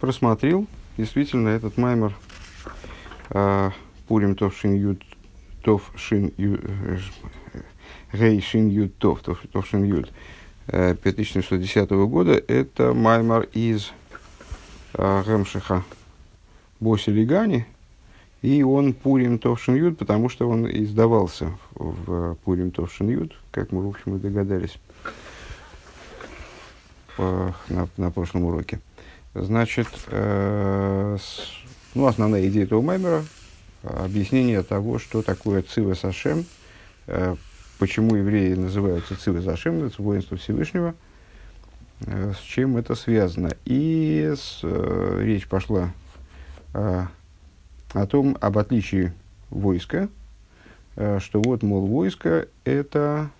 просмотрел действительно этот маймер э, Пурим Тов Шин Ют Тов Шин Ют Гей Шин Ют Тов Тов Шин Ют 5710 года. Это маймер из э, Гемшиха Боси Лигани. И он Пурим Товшин Ют, потому что он издавался в Пурим Товшин Ют, как мы, в общем, и догадались по, на, на прошлом уроке. Значит, э, ну, основная идея этого маймера – объяснение того, что такое Цива Сашем, э, почему евреи называются Цива Сашем, это воинство Всевышнего, э, с чем это связано. И с, речь пошла э, о том, об отличии войска, что вот, мол, войско – это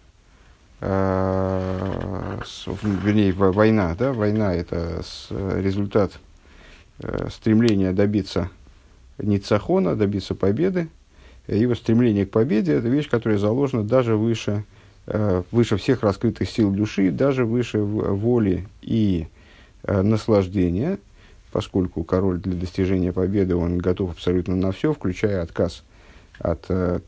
вернее, война, да, война это результат э, стремления добиться ницахона, добиться победы. Вот стремление к победе – это вещь, которая заложена даже выше, э, выше всех раскрытых сил души, даже выше воли и наслаждения, поскольку король для достижения победы, он готов абсолютно на все, включая отказ от э,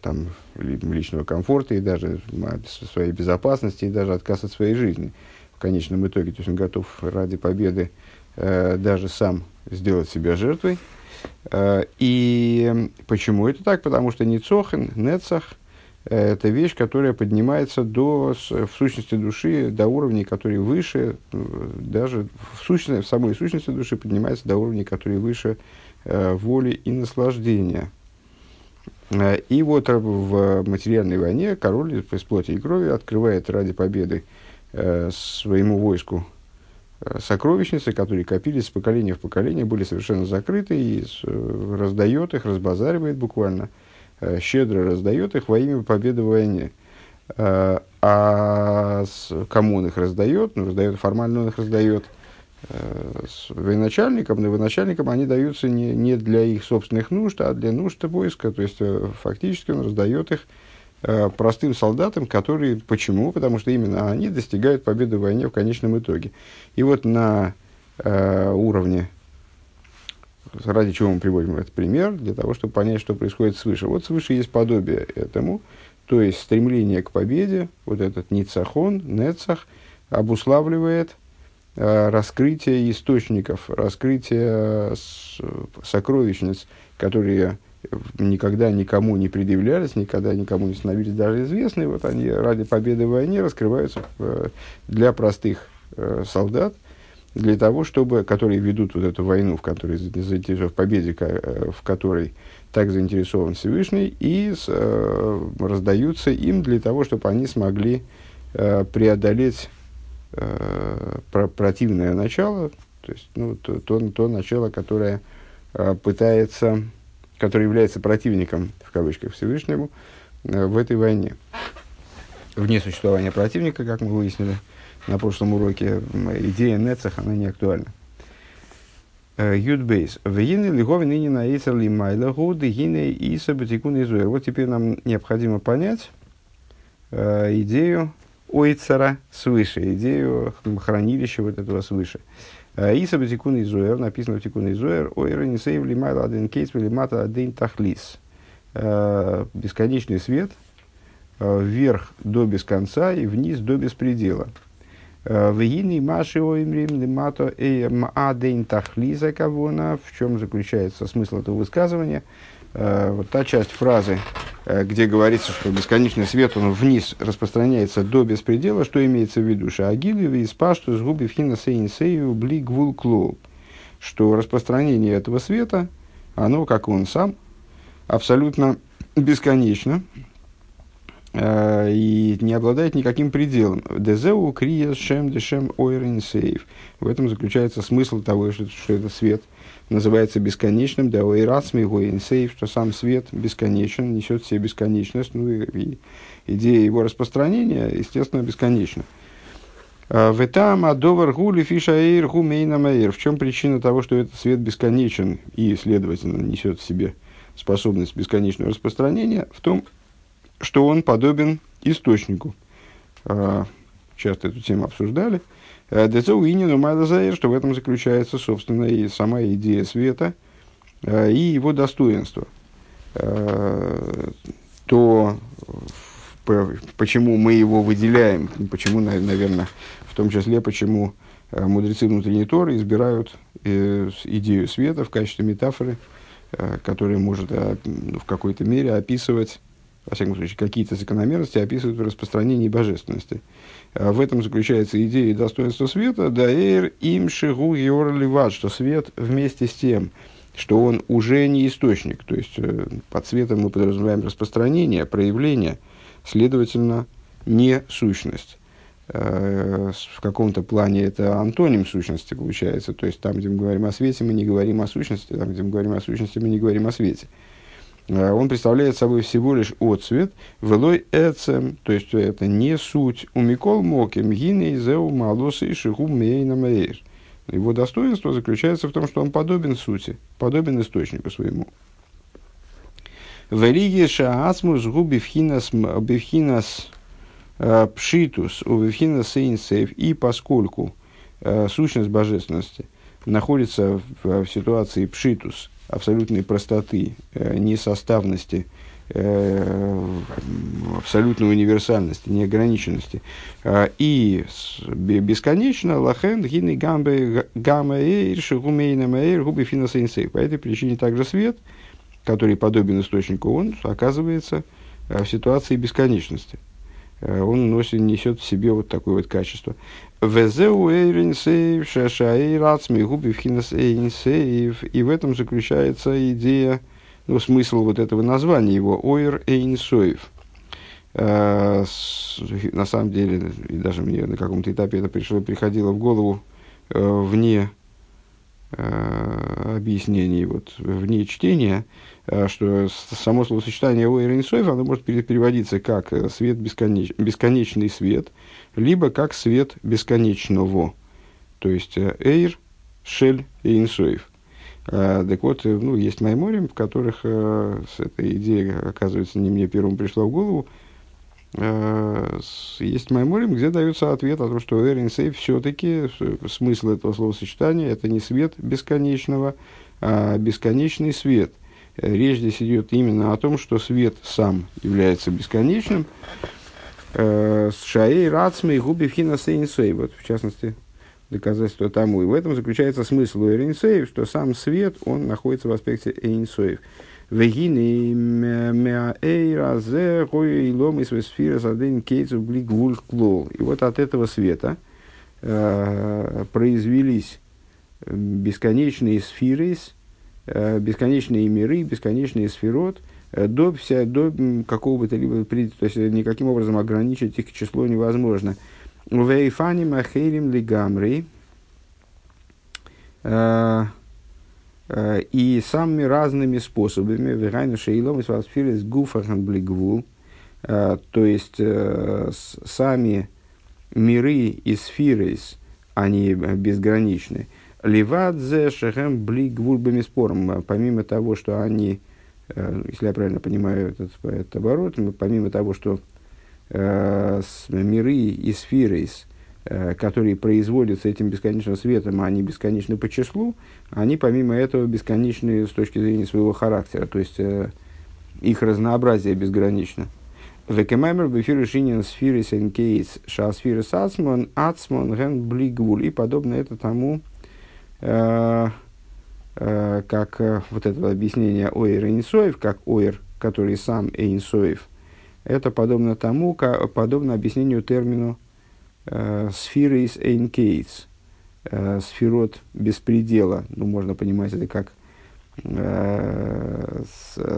там, личного комфорта и даже от своей безопасности, и даже отказ от своей жизни. В конечном итоге, то есть он готов ради победы э, даже сам сделать себя жертвой. Э, и почему это так? Потому что Ницохен, Нецах э, – это вещь, которая поднимается до, в сущности души до уровней, которые выше, э, даже в, сущности, в самой сущности души поднимается до уровней, которые выше э, воли и наслаждения – Э, и вот в материальной войне король из плоти и крови открывает ради победы э, своему войску э, сокровищницы, которые копились с поколения в поколение, были совершенно закрыты, и раздает их, разбазаривает буквально, щедро раздает их во имя победы в войне. А кому он их раздает? Ну, раздает формально он их раздает – Э, с военачальникам, но военачальникам они даются не, не для их собственных нужд, а для нужд войска. То есть, э, фактически он раздает их э, простым солдатам, которые... Почему? Потому что именно они достигают победы в войне в конечном итоге. И вот на э, уровне, ради чего мы приводим этот пример, для того, чтобы понять, что происходит свыше. Вот свыше есть подобие этому, то есть стремление к победе, вот этот ницахон, нецах, обуславливает – Э, раскрытие источников, раскрытие сокровищниц, которые никогда никому не предъявлялись, никогда никому не становились даже известны. Вот они ради победы в войне раскрываются э, для простых э, солдат, для того, чтобы, которые ведут вот эту войну, в которой в победе, в которой так заинтересован Всевышний, и раздаются им для того, чтобы они смогли преодолеть э, про противное начало, то есть ну, то, то, то начало, которое э, пытается, которое является противником, в кавычках, Всевышнему э, в этой войне. Вне существования противника, как мы выяснили на прошлом уроке, идея Нецах, она не актуальна. Юдбейс. Вегины лиговин и на эйсер ли майла гуды гины и сабатикун Вот теперь нам необходимо понять э, идею ойцера свыше, идею хранилища вот этого свыше. Э, Иса Батикун Изуэр, написано в Тикун Изуэр, ойра не сейв лимайла аден кейс лимата аден тахлис. Э, бесконечный свет, э, вверх до без конца и вниз до беспредела. Вегины маши оймрим лимато аден тахлиза кавона. В чем заключается смысл этого высказывания? Вот та часть фразы, Э, где говорится, что бесконечный свет, он вниз распространяется до беспредела, что имеется в виду? Шаагилеви и спашту с губи вхина сейнсею бли гвул клоу. Что распространение этого света, оно, как он сам, абсолютно бесконечно э, и не обладает никаким пределом. Дезеу крия шем дешем ойрен сейв. В этом заключается смысл того, что, что это свет – называется бесконечным, да ойрасми гоинсейв, что сам свет бесконечен, несет в себе бесконечность, ну и, и идея его распространения, естественно, бесконечна. А, в этом адовар гули фишаир гумейна маир. В чем причина того, что этот свет бесконечен и, следовательно, несет в себе способность бесконечного распространения? В том, что он подобен источнику. А, часто эту тему обсуждали. Децоу инину майлазаир, что в этом заключается, собственно, и сама идея света и его достоинство. То, почему мы его выделяем, почему, наверное, в том числе, почему мудрецы внутренней Торы избирают идею света в качестве метафоры, которая может в какой-то мере описывать во всяком случае, какие-то закономерности описывают в распространении божественности. А в этом заключается идея и достоинство света, да эр им шигу ливат, что свет вместе с тем, что он уже не источник, то есть э, под светом мы подразумеваем распространение, проявление, следовательно, не сущность. Э, в каком-то плане это антоним сущности получается, то есть там, где мы говорим о свете, мы не говорим о сущности, там, где мы говорим о сущности, мы не говорим о свете. Он представляет собой всего лишь отцвет, велой эцем, то есть это не суть, у Микол Моким, гиней зеу малосы шиху мейна мейр. Его достоинство заключается в том, что он подобен сути, подобен источнику своему. Велигия шаасмус губи бифхинас э, пшитус у бифхинас инсейв. И поскольку э, сущность божественности находится в, в ситуации пшитус – абсолютной простоты, э, несоставности, э, абсолютной универсальности, неограниченности. Э, и бесконечно лахен гины гамбе гамма эйр шигумейна мэйр губи финансейнсей. По этой причине также свет, который подобен источнику, он оказывается в ситуации бесконечности. Он носит, несет в себе вот такое вот качество. И в этом заключается идея, ну, смысл вот этого названия его, ойр эйн соев. на самом деле, и даже мне на каком-то этапе это пришло, приходило в голову э, вне э, объяснений, вот, вне чтения, э, что само словосочетание ойр соев, оно может переводиться как свет бесконеч, бесконечный свет – либо как свет бесконечного, то есть э, эйр, шель и инсоев. А, так вот, э, ну, есть майморим, в которых э, с этой идеей, оказывается, не мне первым пришла в голову, э, есть майморим, где дается ответ о том, что эйр инсейв все-таки смысл этого словосочетания это не свет бесконечного, а бесконечный свет. Речь здесь идет именно о том, что свет сам является бесконечным, Э, с шаей рацмы и губи вхина сейнсей. Вот, в частности, доказательство тому. И в этом заключается смысл у Эринсеев, что сам свет, он находится в аспекте Эйнсоев. Вегины мяэйра зе гой илом из сфера заден кейцу блигвуль клол. И вот от этого света э, произвелись бесконечные сферы, э, бесконечные миры, бесконечные сферот – Э, до, вся, до какого бы то либо, то есть э, никаким образом ограничить их число невозможно. Вейфани махерим лигамри. Э, и самыми разными способами, вегайну шейлом васфирис гуфахан блигвул, то есть сами миры и сферы, они безграничны. Ливадзе шехем блигвул спором, помимо того, что они Э, если я правильно понимаю этот, этот оборот, помимо того, что э, миры и сферы, э, которые производятся этим бесконечным светом, а они бесконечны по числу, они помимо этого бесконечны с точки зрения своего характера, то есть э, их разнообразие безгранично. Векемаймер бефир шинин сферы сенкейс шасфиры сацмон ацмон ген блигвул. И подобно это тому, как э, вот это объяснение Оир Эйнсоев, как Оир, который сам Эйнсоев, это подобно тому, как, подобно объяснению термину э, сферы из Эйнкейтс, э, сферот беспредела, ну, можно понимать это как э,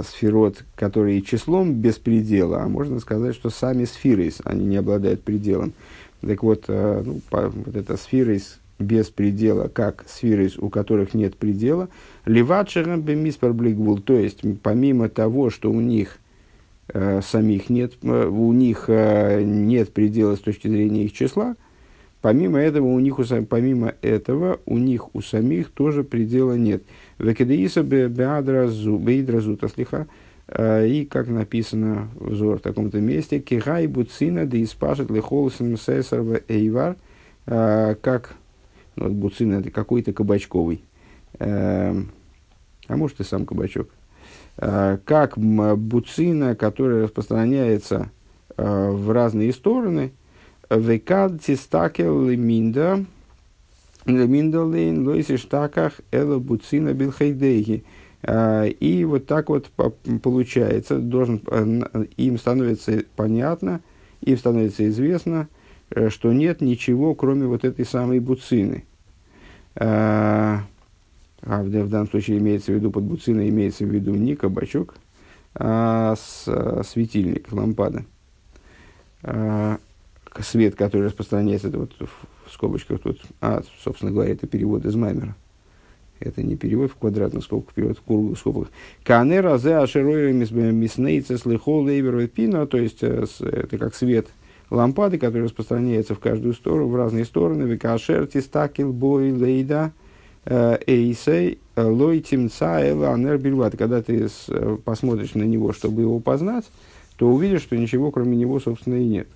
сферот, которые числом беспредела, а можно сказать, что сами сферы, они не обладают пределом. Так вот, э, ну, по, вот эта сфера из без предела, как сферы, у которых нет предела, леватшерам бемиспер блигвул, то есть помимо того, что у них э, самих нет, э, у них э, нет предела с точки зрения их числа, помимо этого у них, у, помимо этого у них у самих тоже предела нет. Векедеиса беадразу, беидразу таслиха, э, и как написано взор в таком-то месте, кигай буцина да испашет лехолсен сесарва эйвар – как ну, вот буцина это какой-то кабачковый, а может и сам кабачок, как буцина, которая распространяется в разные стороны, векад тистакел минда, миндалейн лойси штаках эла буцина билхейдейги. И вот так вот получается, должен, им становится понятно, им становится известно, Э, что нет ничего, кроме вот этой самой буцины. А, а в, данном случае имеется в виду под буциной, имеется в виду не кабачок, а с, а, светильник, лампада. Свет, который распространяется, это вот в скобочках тут, а, собственно говоря, это перевод из Маймера. Это не перевод в квадратных скобках, перевод в круглых скобках. Канера зе ашеройра миснейца слыхол лейбер пина, то есть э, это как свет – лампады, которые распространяются в каждую сторону, в разные стороны. Викашерти, стакил, бой, лейда, э, эйсей, э, лойтим, цаэла, анербильват. Когда ты э, посмотришь на него, чтобы его познать, то увидишь, что ничего кроме него, собственно, и нет.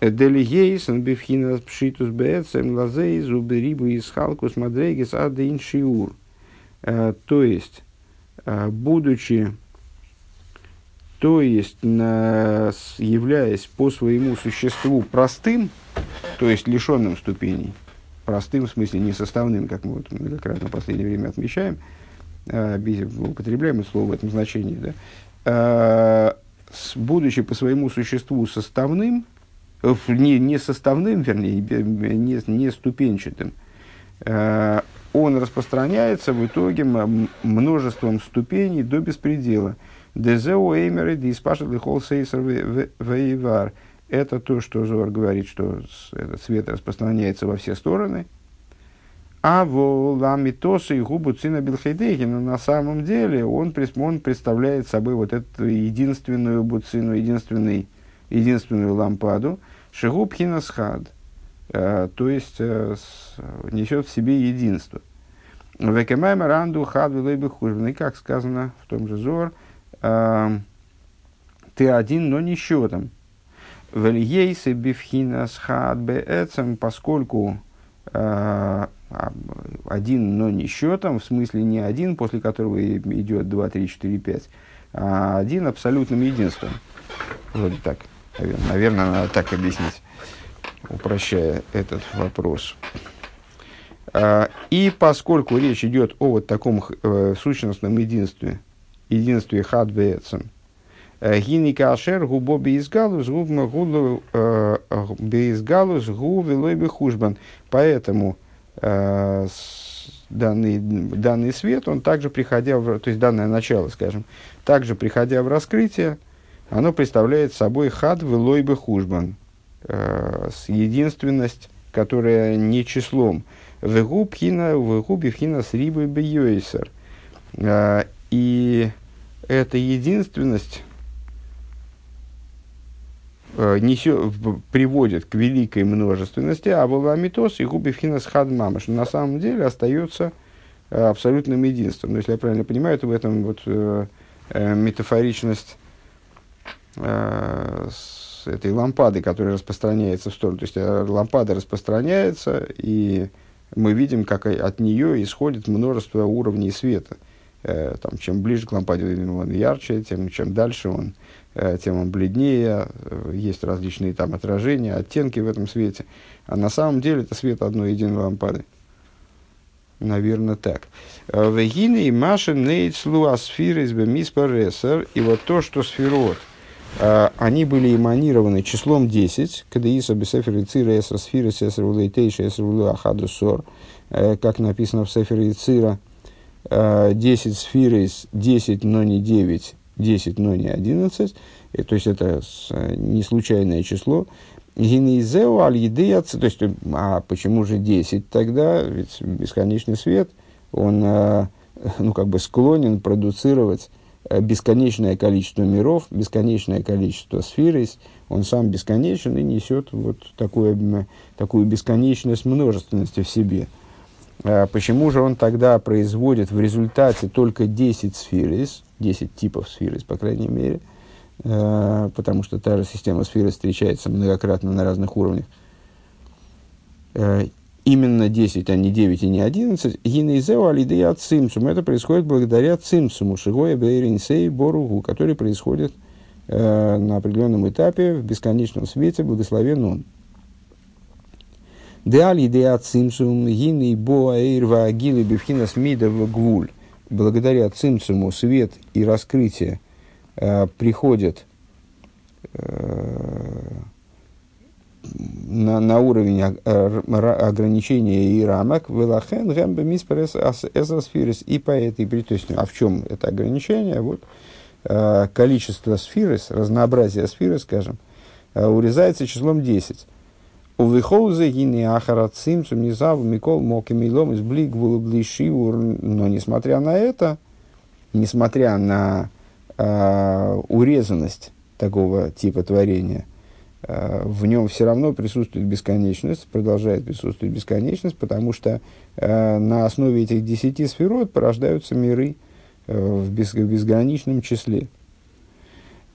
Делигейс, бифхина пшитус бээцем, лазей, зуберибу из халкус мадрегис адейн шиур. То есть, будучи то есть, на, являясь по своему существу простым, то есть лишенным ступеней, простым в смысле не составным, как мы вот многократно в последнее время отмечаем, э, употребляем слово в этом значении, да, э, с, будучи по своему существу составным, не, не составным, вернее, не, не ступенчатым, э, он распространяется в итоге множеством ступеней до беспредела – Дезеу эймеры диспашет лихол сейсер вейвар. Это то, что Зор говорит, что этот свет распространяется во все стороны. А в ламитосы и губу цина билхейдейки, но на самом деле он, он представляет собой вот эту единственную буцину, единственный, единственную лампаду, шигуб хинасхад, э, то есть э, несет в себе единство. Векемаймер ранду хад вилейбы И как сказано в том же Зор, ты один, но не счетом. Вельейсы бифхина схад беэцем, поскольку э, один, но не счетом, в смысле не один, после которого идет 2, 3, 4, 5, а один абсолютным единством. Вроде так. Наверное надо так объяснить, упрощая этот вопрос. А, и поскольку речь идет о вот таком э, сущностном единстве, единстве хад бецем. Э, Гиника ашер губо бейзгалус губма гулу э, бейзгалус гу велой хужбан. Поэтому э, данный, данный свет, он также приходя в, то есть данное начало, скажем, также приходя в раскрытие, оно представляет собой хад велой хужбан. С единственность, которая не числом. Вегуб хина, вегуб хина с рибой бейойсер. И эта единственность э, несет, приводит к великой множественности, а Валамитос и Губивхинас Хадмамаш на самом деле остается э, абсолютным единством. Но если я правильно понимаю, то в этом вот э, э, метафоричность э, с этой лампады, которая распространяется в сторону. То есть лампада распространяется, и мы видим, как от нее исходит множество уровней света. Э, там, чем ближе к лампаде он ярче, тем чем дальше он, э, тем он бледнее, э, есть различные там отражения, оттенки в этом свете. А на самом деле это свет одной единой лампады. Наверное, так. Вегины и Маша нейцлу асфир из бемиспаресер. И вот то, что сферот, они были эманированы числом 10, когда бесефер и цира эсра сфира сесра улейтейша эсра уле ахадусор, как написано в сефере Цира, 10 сфер из 10, но не 9, 10, но не 11, и, то есть это не случайное число. Гинезеу аль то есть, а почему же 10 тогда? Ведь бесконечный свет, он ну, как бы склонен продуцировать бесконечное количество миров, бесконечное количество сфер, он сам бесконечен и несет вот такую, такую бесконечность множественности в себе. А почему же он тогда производит в результате только 10 сферис, 10 типов сферис, по крайней мере, а, потому что та же система сферы встречается многократно на разных уровнях. именно 10, а не 9 и не 11, гинейзеу алидея цимсум. Это происходит благодаря цимсуму, шигоя бейринсей боругу, который происходит э, на определенном этапе в бесконечном свете, благословен он. Деали деа цимсум гиней боаэйрва агилы бифхинас мида в гвуль. Благодаря цимсуму свет и раскрытие э, приходят э, на, на уровень ограничения и рамок, велахен гэмбе миспарес эзосфирис. И по этой причине, а в чем это ограничение? Вот э, количество сфирис, разнообразие сфирис, скажем, э, урезается числом 10. У вихоузе гини ахара цимцу низаву микол моки милом из блишивур. Но несмотря на это, несмотря на э, урезанность такого типа творения – Э, в нем все равно присутствует бесконечность, продолжает присутствовать бесконечность, потому что э, на основе этих десяти сферот порождаются миры э, в, без, в безграничном числе.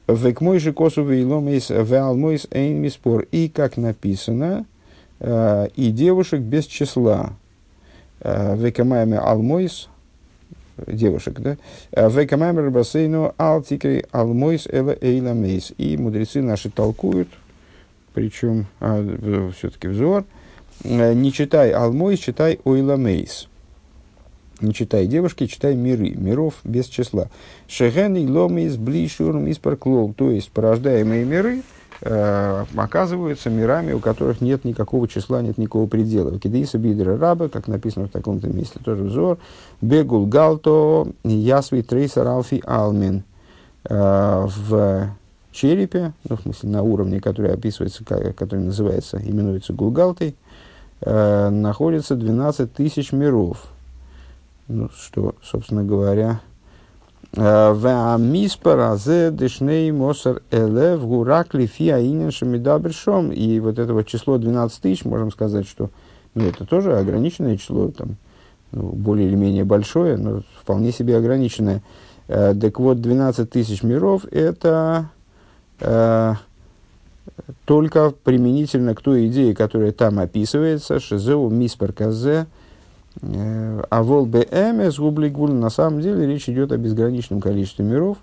Век мой же косу вейломейс веалмойс эйн миспор. И, как написано, э, и девушек без числа. Э, Векамайме алмойс, девушек, да? וכמאמר רבותינו אל תקרי עלמות אלא עולמות. И мудрецы наши толкуют, причем а, все-таки Зоар, э, не читай עלמות, читай עולמות. Не читай девушки, читай миры, миров без числа. שהן עולמות בלי שיעור ומספר כלל, то есть порождаемые миры, э, оказываются мирами, у которых нет никакого числа, нет никакого предела. כדאיתא באידרא רבא, как написано в таком-то месте, тоже Зоар. Бегул галто ясви трейсер алфи алмин. Э, в черепе, ну, в смысле, на уровне, который описывается, который называется, именуется Гулгалтой, э, находится 12 тысяч миров. Ну, что, собственно говоря, э. И вот это вот число 12 тысяч, можем сказать, что ну, это тоже ограниченное число, там, ну, более или менее большое, но вполне себе ограниченное. Э, так вот, 12 тысяч миров – это Э, только применительно к той идее, которая там описывается, шизеу миспер казе, а вол бмс гублигуль, на самом деле речь идет о безграничном количестве миров,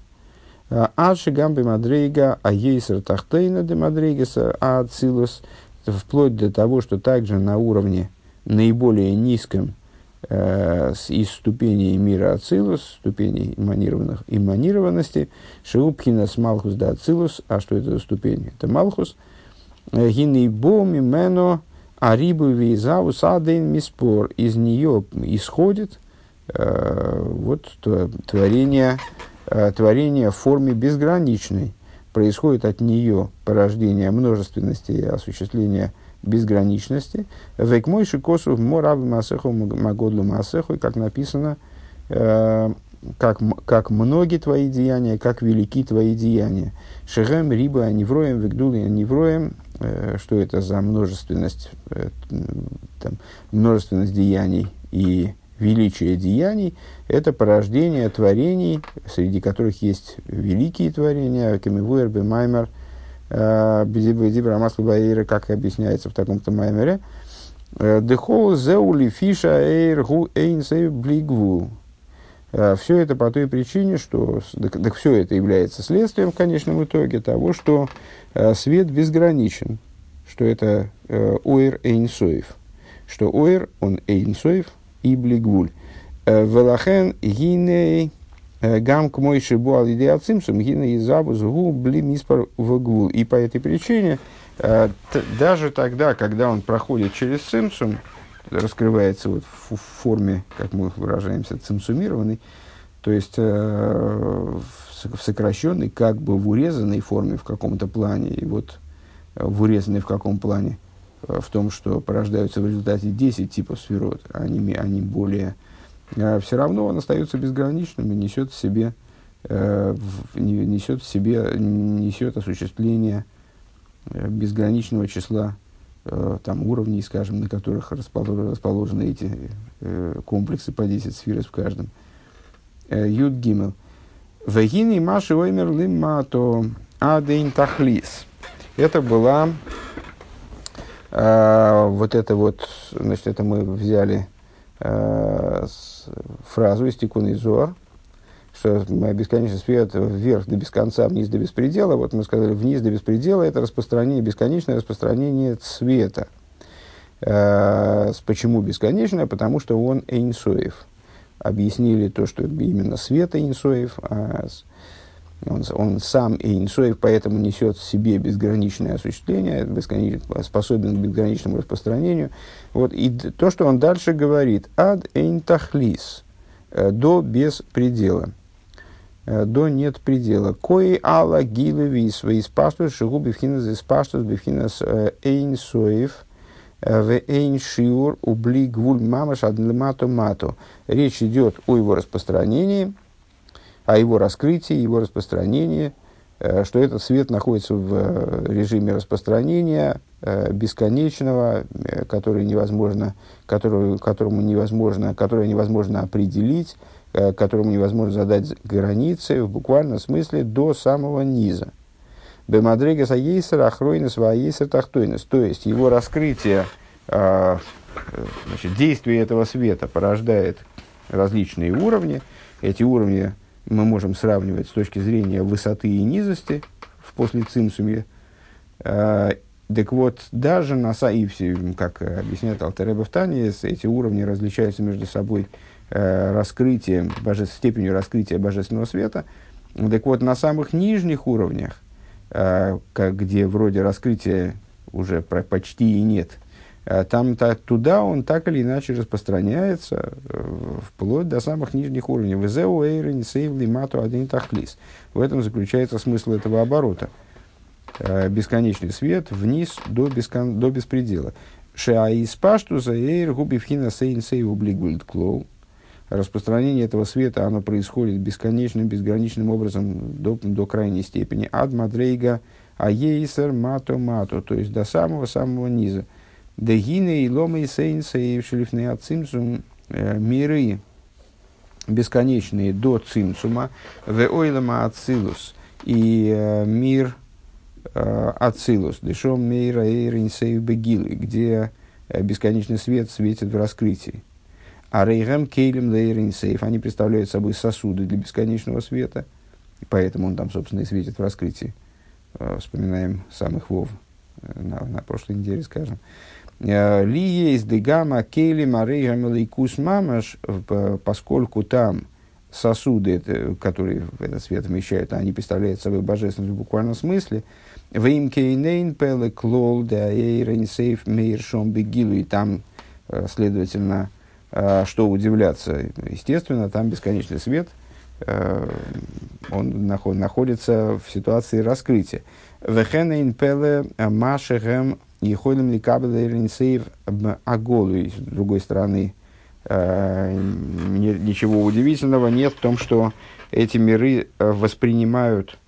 Адши гамби мадрейга, а ейсер тахтейна де мадрейгеса, а ацилус, вплоть до того, что также на уровне наиболее низком э, из ступеней мира Ацилус, ступеней иманированных, иманированности, Шеупхинас Малхус да Ацилус, а что это за ступень? Это Малхус. Э, Гинейбо мимено арибу визаву садейн миспор. Из нее исходит э, вот творение, э, творение в форме безграничной. Происходит от нее порождение множественности и осуществление безграничности. Век мой шикосу морав масеху магодлу масеху, как написано, э, как, как многие твои деяния, как велики твои деяния. Шехем, риба, аневроем, вегдулы, аневроем. Э, что это за множественность, э, там, множественность деяний и величие деяний – это порождение творений, среди которых есть великие творения, Камивуэр, Бемаймер, Дибра Масла Баэйра, как объясняется в таком-то маймере. «Э, Дехол зеули фиша эйр гу эйнсей блигву. «Э, все это по той причине, что так, так все это является следствием в конечном итоге того, что э, свет безграничен, что это оир эйнсоев, что оир он эйнсоев и блигвуль. Велахен гиней Э, гам к мой шибу алидеацимсум гина и забузгу бли миспар вгвул. И по этой причине, э, даже тогда, когда он проходит через цимсум, раскрывается вот в форме, как мы выражаемся, цимсумированный, то есть э, в сокращенной, как бы в урезанной форме в каком-то плане, и вот в урезанной в каком плане, в том, что порождаются в результате 10 типов сферот, они, они более а все равно он остается безграничным и несет в себе, э, в, несет в себе, несет осуществление э, безграничного числа э, там, уровней, скажем, на которых расположены, эти э, комплексы по 10 сфер в каждом. Э, Юд Гимел. Вегини Маши Оймер Лиммато Адейн Тахлис. Это была А, вот это вот, значит, это мы взяли а, фразу из Тикуна Зор, что бесконечный свет вверх до без конца, вниз до беспредела. Вот мы сказали, вниз до беспредела – это распространение, бесконечное распространение цвета. А, почему бесконечное? Потому что он эйнсоев. Объяснили то, что именно свет эйнсоев, а он, он сам Эйнсоев, поэтому несет в себе безграничное осуществление, бесконеч, способен к безграничному распространению. Вот, и то, что он дальше говорит, ад эйн тахлис, э, до без предела, э, до нет предела. Кои алла гилеви свои спаштус, шигу бифхинас из спаштус бифхинас э, эйнсоев, в эйн шиур убли гвуль мамаш адлемато мато. Речь идет о его распространении – о его раскрытии, его распространении, э, что этот свет находится в э, режиме распространения э, бесконечного, который невозможно, который, которому невозможно, которое невозможно определить, которому невозможно задать границы в буквальном смысле до самого низа. Бемадрегас аейсер ахройнес ваейсер тахтойнес. То есть его раскрытие, значит, действие этого света порождает различные уровни. Эти уровни мы можем сравнивать с точки зрения высоты и низости в после цимсуме. А, так вот, даже на Саивсе, как объясняет Алтереба в Тане, эти уровни различаются между собой э, раскрытием, боже, степенью раскрытия божественного света. Так вот, на самых нижних уровнях, э, где вроде раскрытия уже почти и нет, а там так, туда он так или иначе распространяется э, вплоть до самых нижних уровней. В этом заключается смысл этого оборота. Э, бесконечный свет вниз до, бескон, до беспредела. Распространение этого света оно происходит бесконечным, безграничным образом до, до крайней степени. Ад мадрейга аейсер мато мато, то есть до самого-самого низа. Дегины и ломы и сейнса и шлифные ацимсум э, миры бесконечные до цимсума, в ойлама ацилус и э, мир э, ацилус, дешом мейра эйринсейв бегилы, где бесконечный свет светит в раскрытии. А рейгам кейлем лейринсейв, они представляют собой сосуды для бесконечного света, и поэтому он там, собственно, и светит в раскрытии. Вспоминаем самых вов на, на прошлой неделе, скажем. Э, ли есть дегама кейли марей гамелейкус мамаш, поскольку там сосуды, которые этот свет вмещают, они представляют собой божественность в буквальном смысле. Вим кейнейн пеле клол да сейф мейр шом бегилу. И там, э, следовательно, э, что удивляться, естественно, там бесконечный свет, он находится в ситуации раскрытия. Вехенейн пеле машехем и ходим ли кабель аголу. С другой стороны, ничего удивительного нет в том, что эти миры воспринимают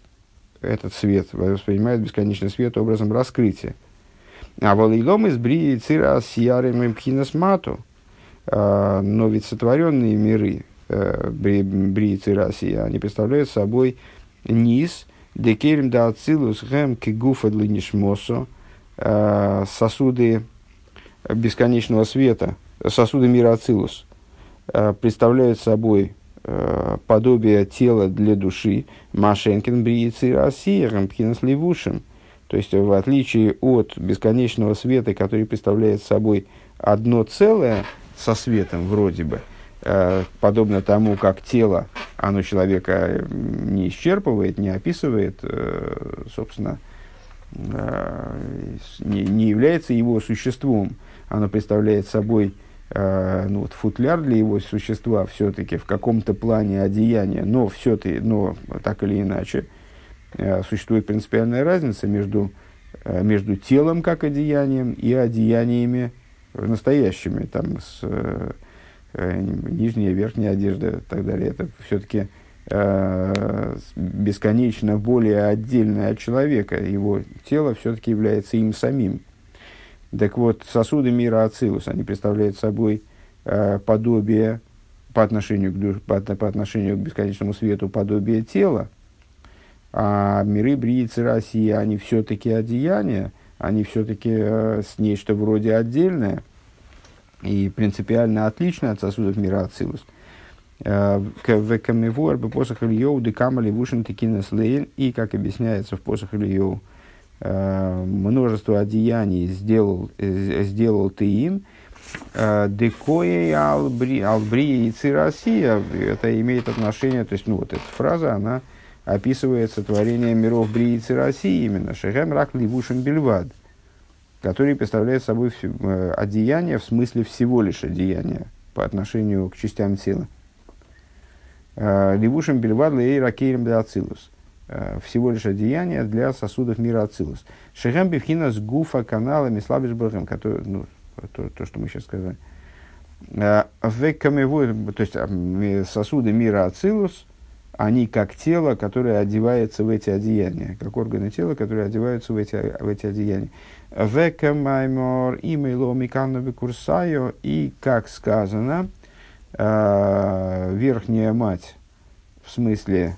этот свет, воспринимают бесконечный свет образом раскрытия. А волейлом из брии цира с ярым мату. Э, но ведь сотворенные миры, брии цира они представляют собой низ, декерим да ацилус гэм кигуфа длинишмосо, Э, сосуды бесконечного света, сосуды мира Ацилус, э, представляют собой э, подобие тела для души Машенкин Бриици Расиером Пхинас Левушем. То есть, в отличие от бесконечного света, который представляет собой одно целое со светом вроде бы, подобно тому, как тело, оно человека не исчерпывает, не описывает, собственно, Э, не, не является его существом. Оно представляет собой э, ну, вот, футляр для его существа все-таки в каком-то плане одеяния, но все-таки, но так или иначе, э, существует принципиальная разница между, между телом как одеянием и одеяниями настоящими, там, с нижняя, верхняя одежда и так далее. Это все-таки э, бесконечно более отдельное от человека. Его тело все-таки является им самим. Так вот, сосуды мира Ацилус, они представляют собой э, подобие по отношению, к, по, по отношению к бесконечному свету, подобие тела, а миры Бриицы России, они все-таки одеяния, они все-таки э, нечто вроде отдельное и принципиально отличное от сосудов мира Ацилус. Э, в Камевуар бы посох Ильёу декамали вушин текинес лейн. И, как объясняется в посох Ильёу, э, множество одеяний сделал, сделал ты им. Декое албри и цирасия. Это имеет отношение, то есть, ну, вот эта фраза, она описывает сотворение миров Брии и Цирасии именно. Шехем рак ливушин бельвад который представляет собой одеяние в смысле всего лишь одеяния по отношению к частям тела. Левушим бельвад лей ракейрем де ацилус. Всего лишь одеяние для сосудов мира ацилус. Шехем бифхина с гуфа канала мислабиш брахем, который, ну, то, то, что мы сейчас сказали. В то есть сосуды мира ацилус, они как тело, которое одевается в эти одеяния, как органы тела, которые одеваются в эти, в эти одеяния. Века маймор имейло миканно курсайо, и, как сказано, э, верхняя мать, в смысле,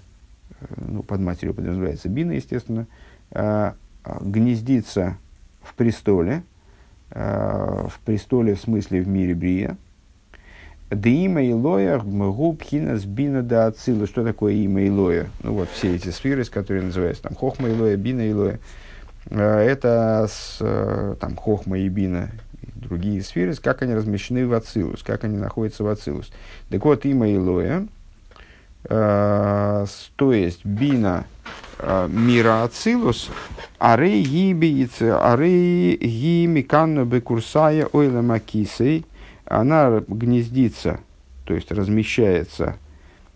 ну, под матерью подразумевается бина, естественно, э, гнездится в престоле, э, в престоле в смысле в мире Брия. Да имя Илоя губ хинас бина да ацила. Что такое имя Илоя? Ну вот все эти сферы, которые называются там хохма Илоя, бина Илоя. Это с, там хохма и бина другие сферы, как они размещены в Ацилус, как они находятся в Ацилус. Так вот, имя Илоя, э, то есть бина э, мира Ацилус, арей гибиице, арей гимиканно бекурсая ойла макисей, она гнездится, то есть размещается,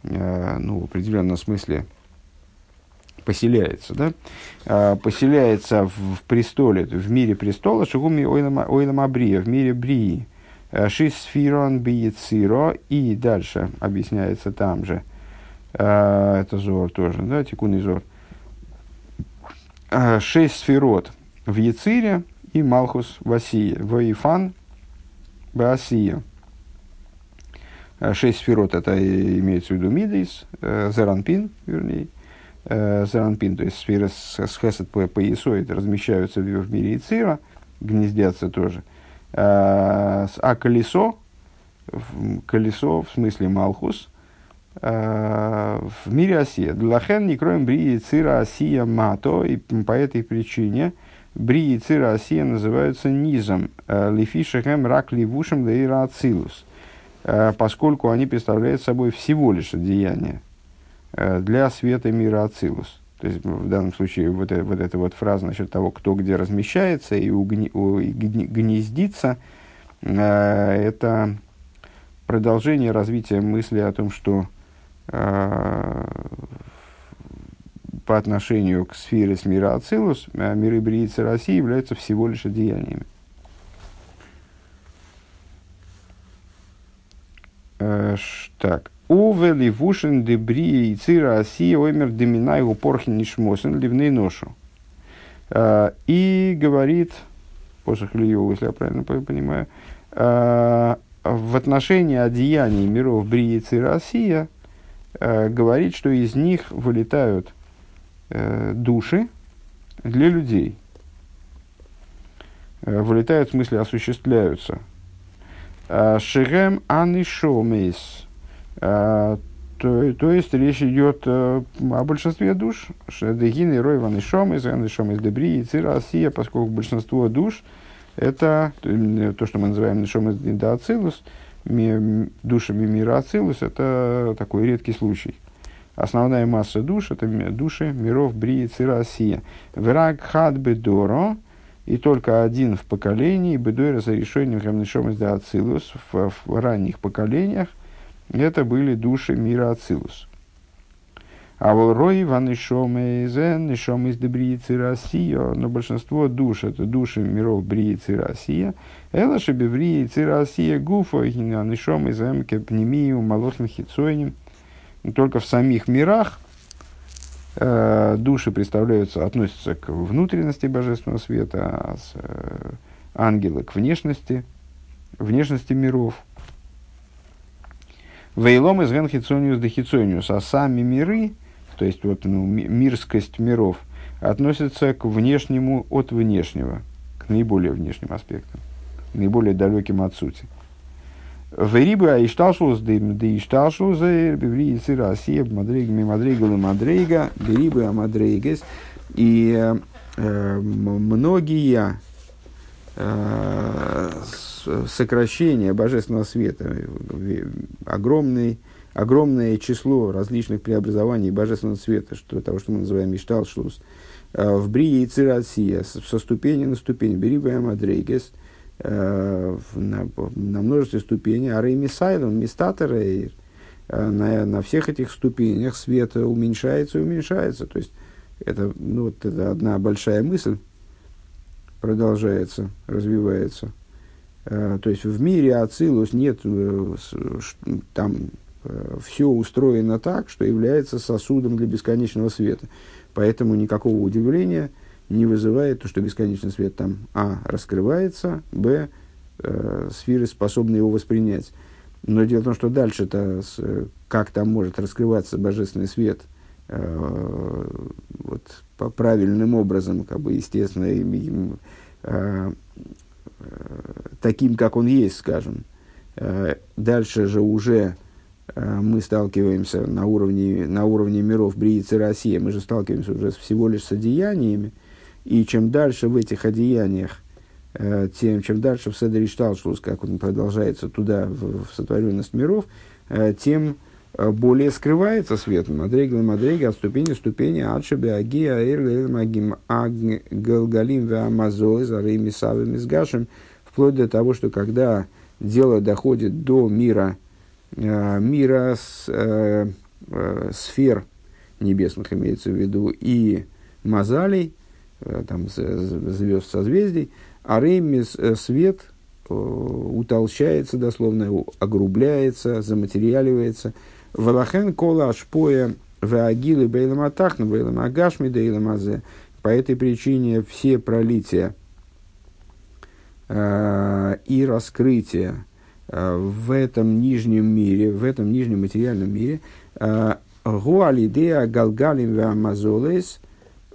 э, ну, в определенном смысле, поселяется, да, а, поселяется в, в престоле, в мире престола, шагуми ойлам абрия, в мире брии, а, шисфирон биециро, и дальше объясняется там же, а, это зор тоже, да, тикунный зор, шесть сферот в Яцире и Малхус в Асии, Ваифан Баасия. Шесть сферот, это имеется в виду Мидейс, Заранпин, вернее, э, Заранпин, то есть сферы с, с Хесед по, по Исоид размещаются в, в мире Ицира, гнездятся тоже. Э, а колесо, колесо в смысле Малхус, э, в мире Осия. Длахен не кроем Бри Ицира Осия Мато, и по этой причине Бри и Цира Осия называются низом. Э, Лифишехем рак ливушем да ира ацилус. Э, поскольку они представляют собой всего лишь одеяние. Э, для света мира Ацилус. То есть в данном случае вот, это, вот эта вот фраза насчет того, кто где размещается и, угни, у, и гнездится, э, это продолжение развития мысли о том, что э, по отношению к сфере с мира Ацилус, э, миры Бриицы России являются всего лишь одеяниями. Э, так. Уве ливушин дебри и цира оси оймер деминай упорхин нишмосен ливней ношу. А, и говорит, посох Ильеву, если я правильно понимаю, в отношении одеяний миров Брии и а, говорит, что из них вылетают э, души для людей. Э, вылетают, в смысле, осуществляются. Шерем анишомейс а, то, то есть речь идет э, о большинстве душ. Шедегин и Рой Ван Ишом, из Ишом из Дебри и Цирасия, поскольку большинство душ это то, что мы называем Ишом из Ацилус, душами мира Ацилус, это такой редкий случай. Основная масса душ это души миров Бри и Цирасия. Враг хад бедоро, и только один в поколении, бедойра за решением Хамнишом из Ацилус в, в ранних поколениях – это были души мира Ацилус. А Волрой, Ванишом и Зен, Нишом из Дебриицы Россия, но большинство душ это души миров Бриицы Россия. Это же Бевриицы Россия Гуфа, Нишом из Зен, Кепнемию, Малохим Хицойним. Только в самих мирах э, души представляются, относятся к внутренности божественного света, а с, э, ангелы к внешности, внешности миров. Вейлом из Венхицониус до Хицониус, а сами миры, то есть вот, ну, мирскость миров, относятся к внешнему от внешнего. к наиболее внешним аспектам, наиболее далеким от сути. Верибы да ишталшус бивриицы Россия мадрейгами мадрейгалы мадрейга берибы амадрейгес и многие сокращения божественного света, огромный, огромное число различных преобразований божественного света, что, того, что мы называем Ишталшлус, э, в Брии и Цирасия, со ступени на ступень, Берибы Амадрейгес – Э, на, на множестве ступеней, а реймисайлом, мистатерейр, э, на, на всех этих ступенях свет уменьшается и уменьшается. То есть, это, ну, вот это одна большая мысль продолжается, развивается. Э, то есть, в мире Ацилус нет, там все устроено так, что является сосудом для бесконечного света. Поэтому никакого удивления – не вызывает то, что бесконечный свет там, а, раскрывается, б, э, сферы способны его воспринять. Но дело в том, что дальше-то, как там может раскрываться божественный свет э, вот, по правильным образом, как бы, естественно, им, э, э, таким, как он есть, скажем. Э, дальше же уже э, мы сталкиваемся на уровне, на уровне миров Бриицы России, мы же сталкиваемся уже всего лишь с одеяниями, и чем дальше в этих одеяниях, э, тем, чем дальше в Седри Шталшлус, как он продолжается туда, в, в сотворенность миров, э, тем э, более скрывается свет. Мадрейгл Мадрейга от ступени ступени, Адшебе Агия, Эрле Магим Галгалим Вамазой, Зарейми Савами Сгашем, вплоть до того, что когда дело доходит до мира, мира с, сфер небесных, имеется в виду, и мазалей, Э, там, звезд, созвездий, а реймис э, свет э, утолщается дословно, огрубляется, заматериаливается. Валахен кола ашпоя ваагилы бейлам атахна бейлам агашми дейлам азе. По этой причине все пролития э, и раскрытия э, в этом нижнем мире, в этом нижнем материальном мире, гуалидея галгалим вамазолес –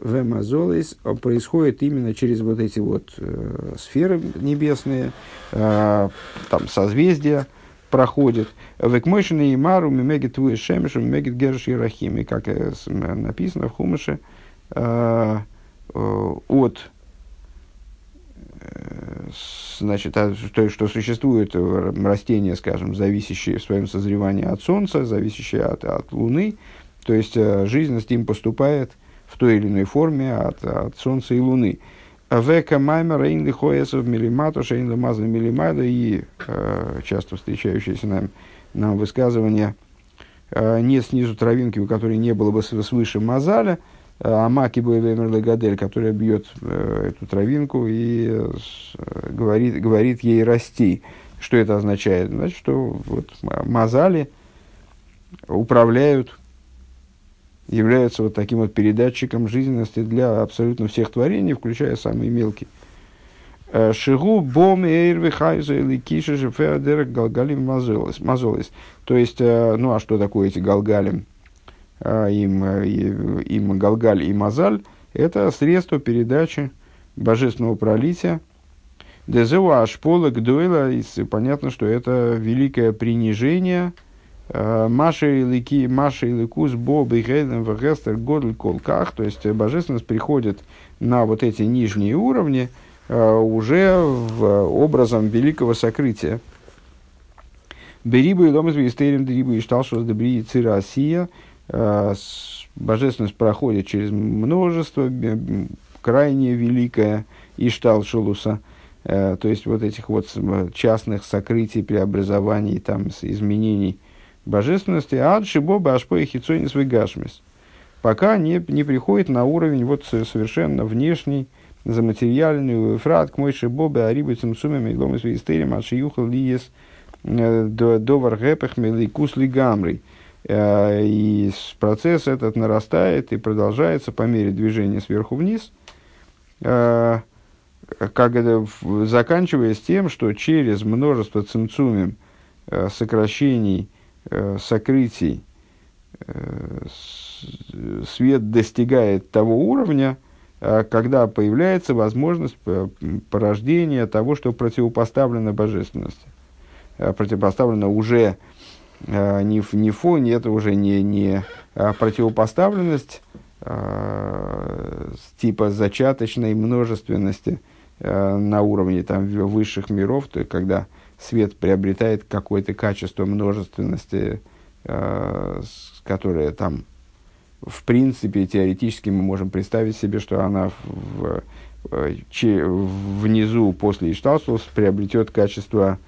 в Мазолис происходит именно через вот эти вот э, сферы небесные, э, там созвездия проходят. Векмойшин и Мару, Мемегет Вуэ Шемеш, Мемегет Герш Ирахим. И как э, написано в Хумыше, э, э, от э, значит, а, то, что существует растения, скажем, зависящие в своем созревании от Солнца, зависящие от, от Луны, то есть жизненность им поступает в той или иной форме от, от Солнца и Луны. Века маймер эйн лихоэсов милимату шейн лимазан милимайда и э, часто встречающееся нам, нам высказывание э, нет снизу травинки, у которой не было бы свыше мазаля, а маки боевемер гадель, которая бьет э, эту травинку и э, говорит, говорит ей расти. Что это означает? Значит, что вот мазали управляют являются вот таким вот передатчиком жизненности для абсолютно всех творений, включая самые мелкие. Э, Шигу бом эйрви хайза или киша же феодерек галгалим мазолис. То есть, э, ну а что такое эти галгалим? Э, им, им галгаль и мазаль – это средство передачи божественного пролития. Дезева ашпола гдойла, понятно, что это великое принижение – Э, Маша и Лики, Маша и Ликус, Боб и Гейден, Вегестер, Годль, Колках. То есть божественность приходит на вот эти нижние уровни э, уже в образом великого сокрытия. Берибу и ломас вистерим дрибу и шталшус дебри цирасия. Э, божественность проходит через множество, крайне великое ишталшулуса. То есть вот этих вот частных сокрытий, преобразований, там, изменений – божественности, ад шибоба ашпои хицойнис вегашмис, пока не, не приходит на уровень вот совершенно внешний, заматериальный, фрат к мой шибобе арибы цимсумами ломис вейстерим ад шиюхал лиес э, до варгепах меликус лигамрий. И процесс этот нарастает и продолжается по мере движения сверху вниз, э, как это, заканчиваясь тем, что через множество цимцумим сокращений э, сокрытий э, свет достигает того уровня, когда появляется возможность порождения того, что противопоставлено божественности. Противопоставлено уже не, не фоне, это уже не, не противопоставленность типа зачаточной множественности на уровне там, высших миров, то есть когда свет приобретает какое-то качество множественности, которое там в принципе, теоретически мы можем представить себе, что она в, че, внизу после Ишталсус приобретет качество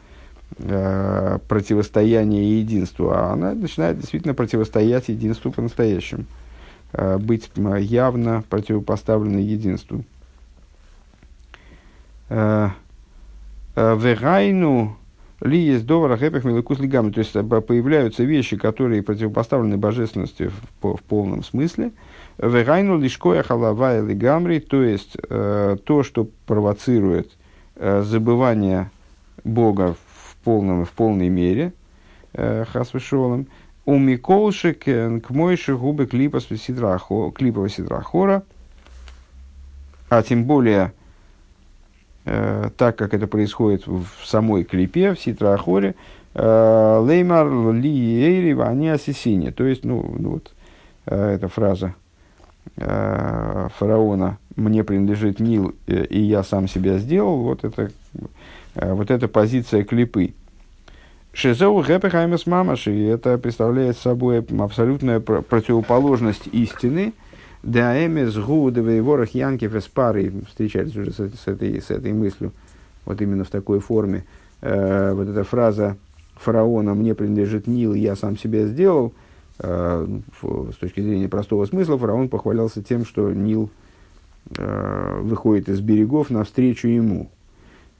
э, противостояния и единства, а она начинает действительно противостоять единству по-настоящему, э, быть явно противопоставленной единству. Э, э, Верайну ли есть довара хэпэх милыкус лигами. То есть появляются вещи, которые противопоставлены божественности в, в полном смысле. Вегайну лишкоя халавая лигамри, то есть э, то, что провоцирует э, забывание Бога в, полном, в полной мере, э, хасвешолом. У Миколшик к мойши губы клипа клипова сидрахора, а тем более Э, так как это происходит в самой клипе, в Ситрахоре, э, Леймар ли эйри вани асисини. То есть, ну, ну вот, э, эта фраза фараона «мне принадлежит Нил, и я сам себя сделал», вот это, вот эта позиция клипы. Шизоу гэпэхаймес мамаши, это представляет собой абсолютная противоположность истины – Даэмес гудовые ворох янкев из пары встречались уже с, с, этой, с этой мыслью, вот именно в такой форме. Э, вот эта фраза фараона «мне принадлежит Нил, я сам себя сделал», э, с точки зрения простого смысла, фараон похвалялся тем, что Нил э, выходит из берегов навстречу ему.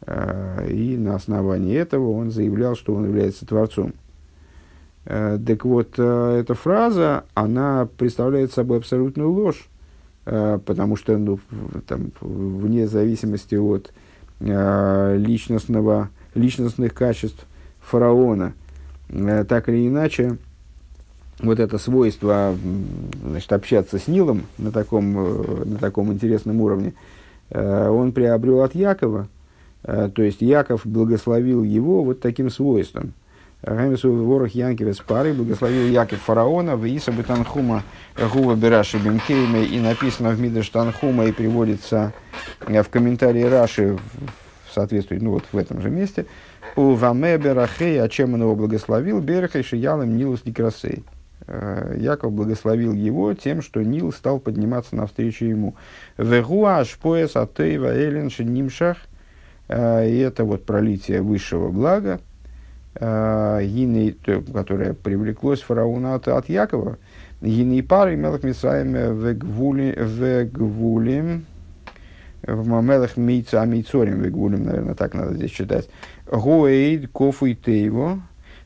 Э, и на основании этого он заявлял, что он является Творцом. Э, так вот, э, эта фраза, она представляет собой абсолютную ложь, э, потому что ну, там, вне зависимости от личностного, личностных качеств фараона, так или иначе, вот это свойство значит, общаться с Нилом на таком, на таком интересном уровне, он приобрел от Якова, то есть Яков благословил его вот таким свойством – Гамису ворох Янкивец пары благословил Яков фараона, в Иса Танхума Гува Бераши Бенкейме, и написано в Мидрш Танхума и приводится в комментарии Раши в соответствии, ну вот в этом же месте. У Ваме Берахей, а чем он его благословил? Берахей Шиялом Нилус Некрасей. Э, Яков благословил его тем, что Нил стал подниматься навстречу ему. Вегуаш пояс атеева элен шинимшах. Э, и это вот пролитие высшего блага, Гиней, которое привлеклось фараона от, от Якова, Гиней пары мелах Мисраем вегвулим, в мамелах мейца амейцорим вегвулим, наверное, так надо здесь читать. Гоэйд кофу и тейво.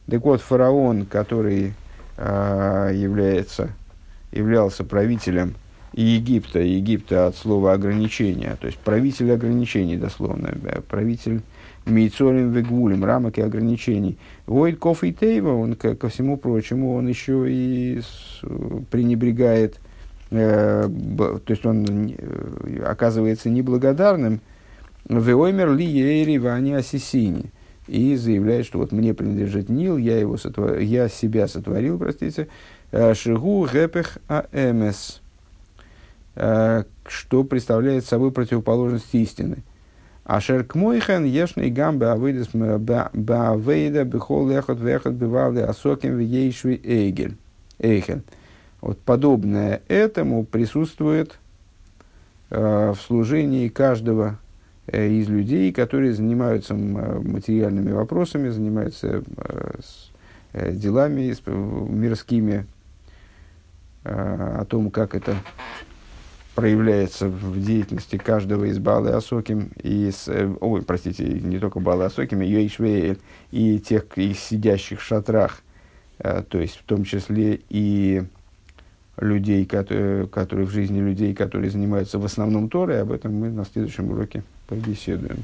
Так вот, фараон, который э, является, являлся правителем Египта, Египта от слова ограничения, то есть правитель ограничений, дословно, правитель Мейцорим вегвулем, рамок и ограничений. Войд Коф и Тейва, он, ко, ко всему прочему, он еще и с, пренебрегает, э, б, то есть он э, оказывается неблагодарным. Веоймер ли ейри вани асисини. И заявляет, что вот мне принадлежит Нил, я, его сотвор... я себя сотворил, простите, э, Шигу Гепех Аэмес, э, что представляет собой противоположность истины. Ашер кмойхен ешный гам беавейдес беавейда бехол лехот вехот бевавле асоким вейшви эйгель. Эйхен. Вот подобное этому присутствует э, в служении каждого э, из людей, которые занимаются материальными вопросами, занимаются э, э, делами мирскими, э, о том, как это проявляется в деятельности каждого из Балы Асоким, и с, э, ой, простите, не только Балы Асоким, и Йоишвеэль, и тех, и сидящих в шатрах, э, то есть в том числе и людей, которые, которые в жизни людей, которые занимаются в основном Торой, об этом мы на следующем уроке побеседуем.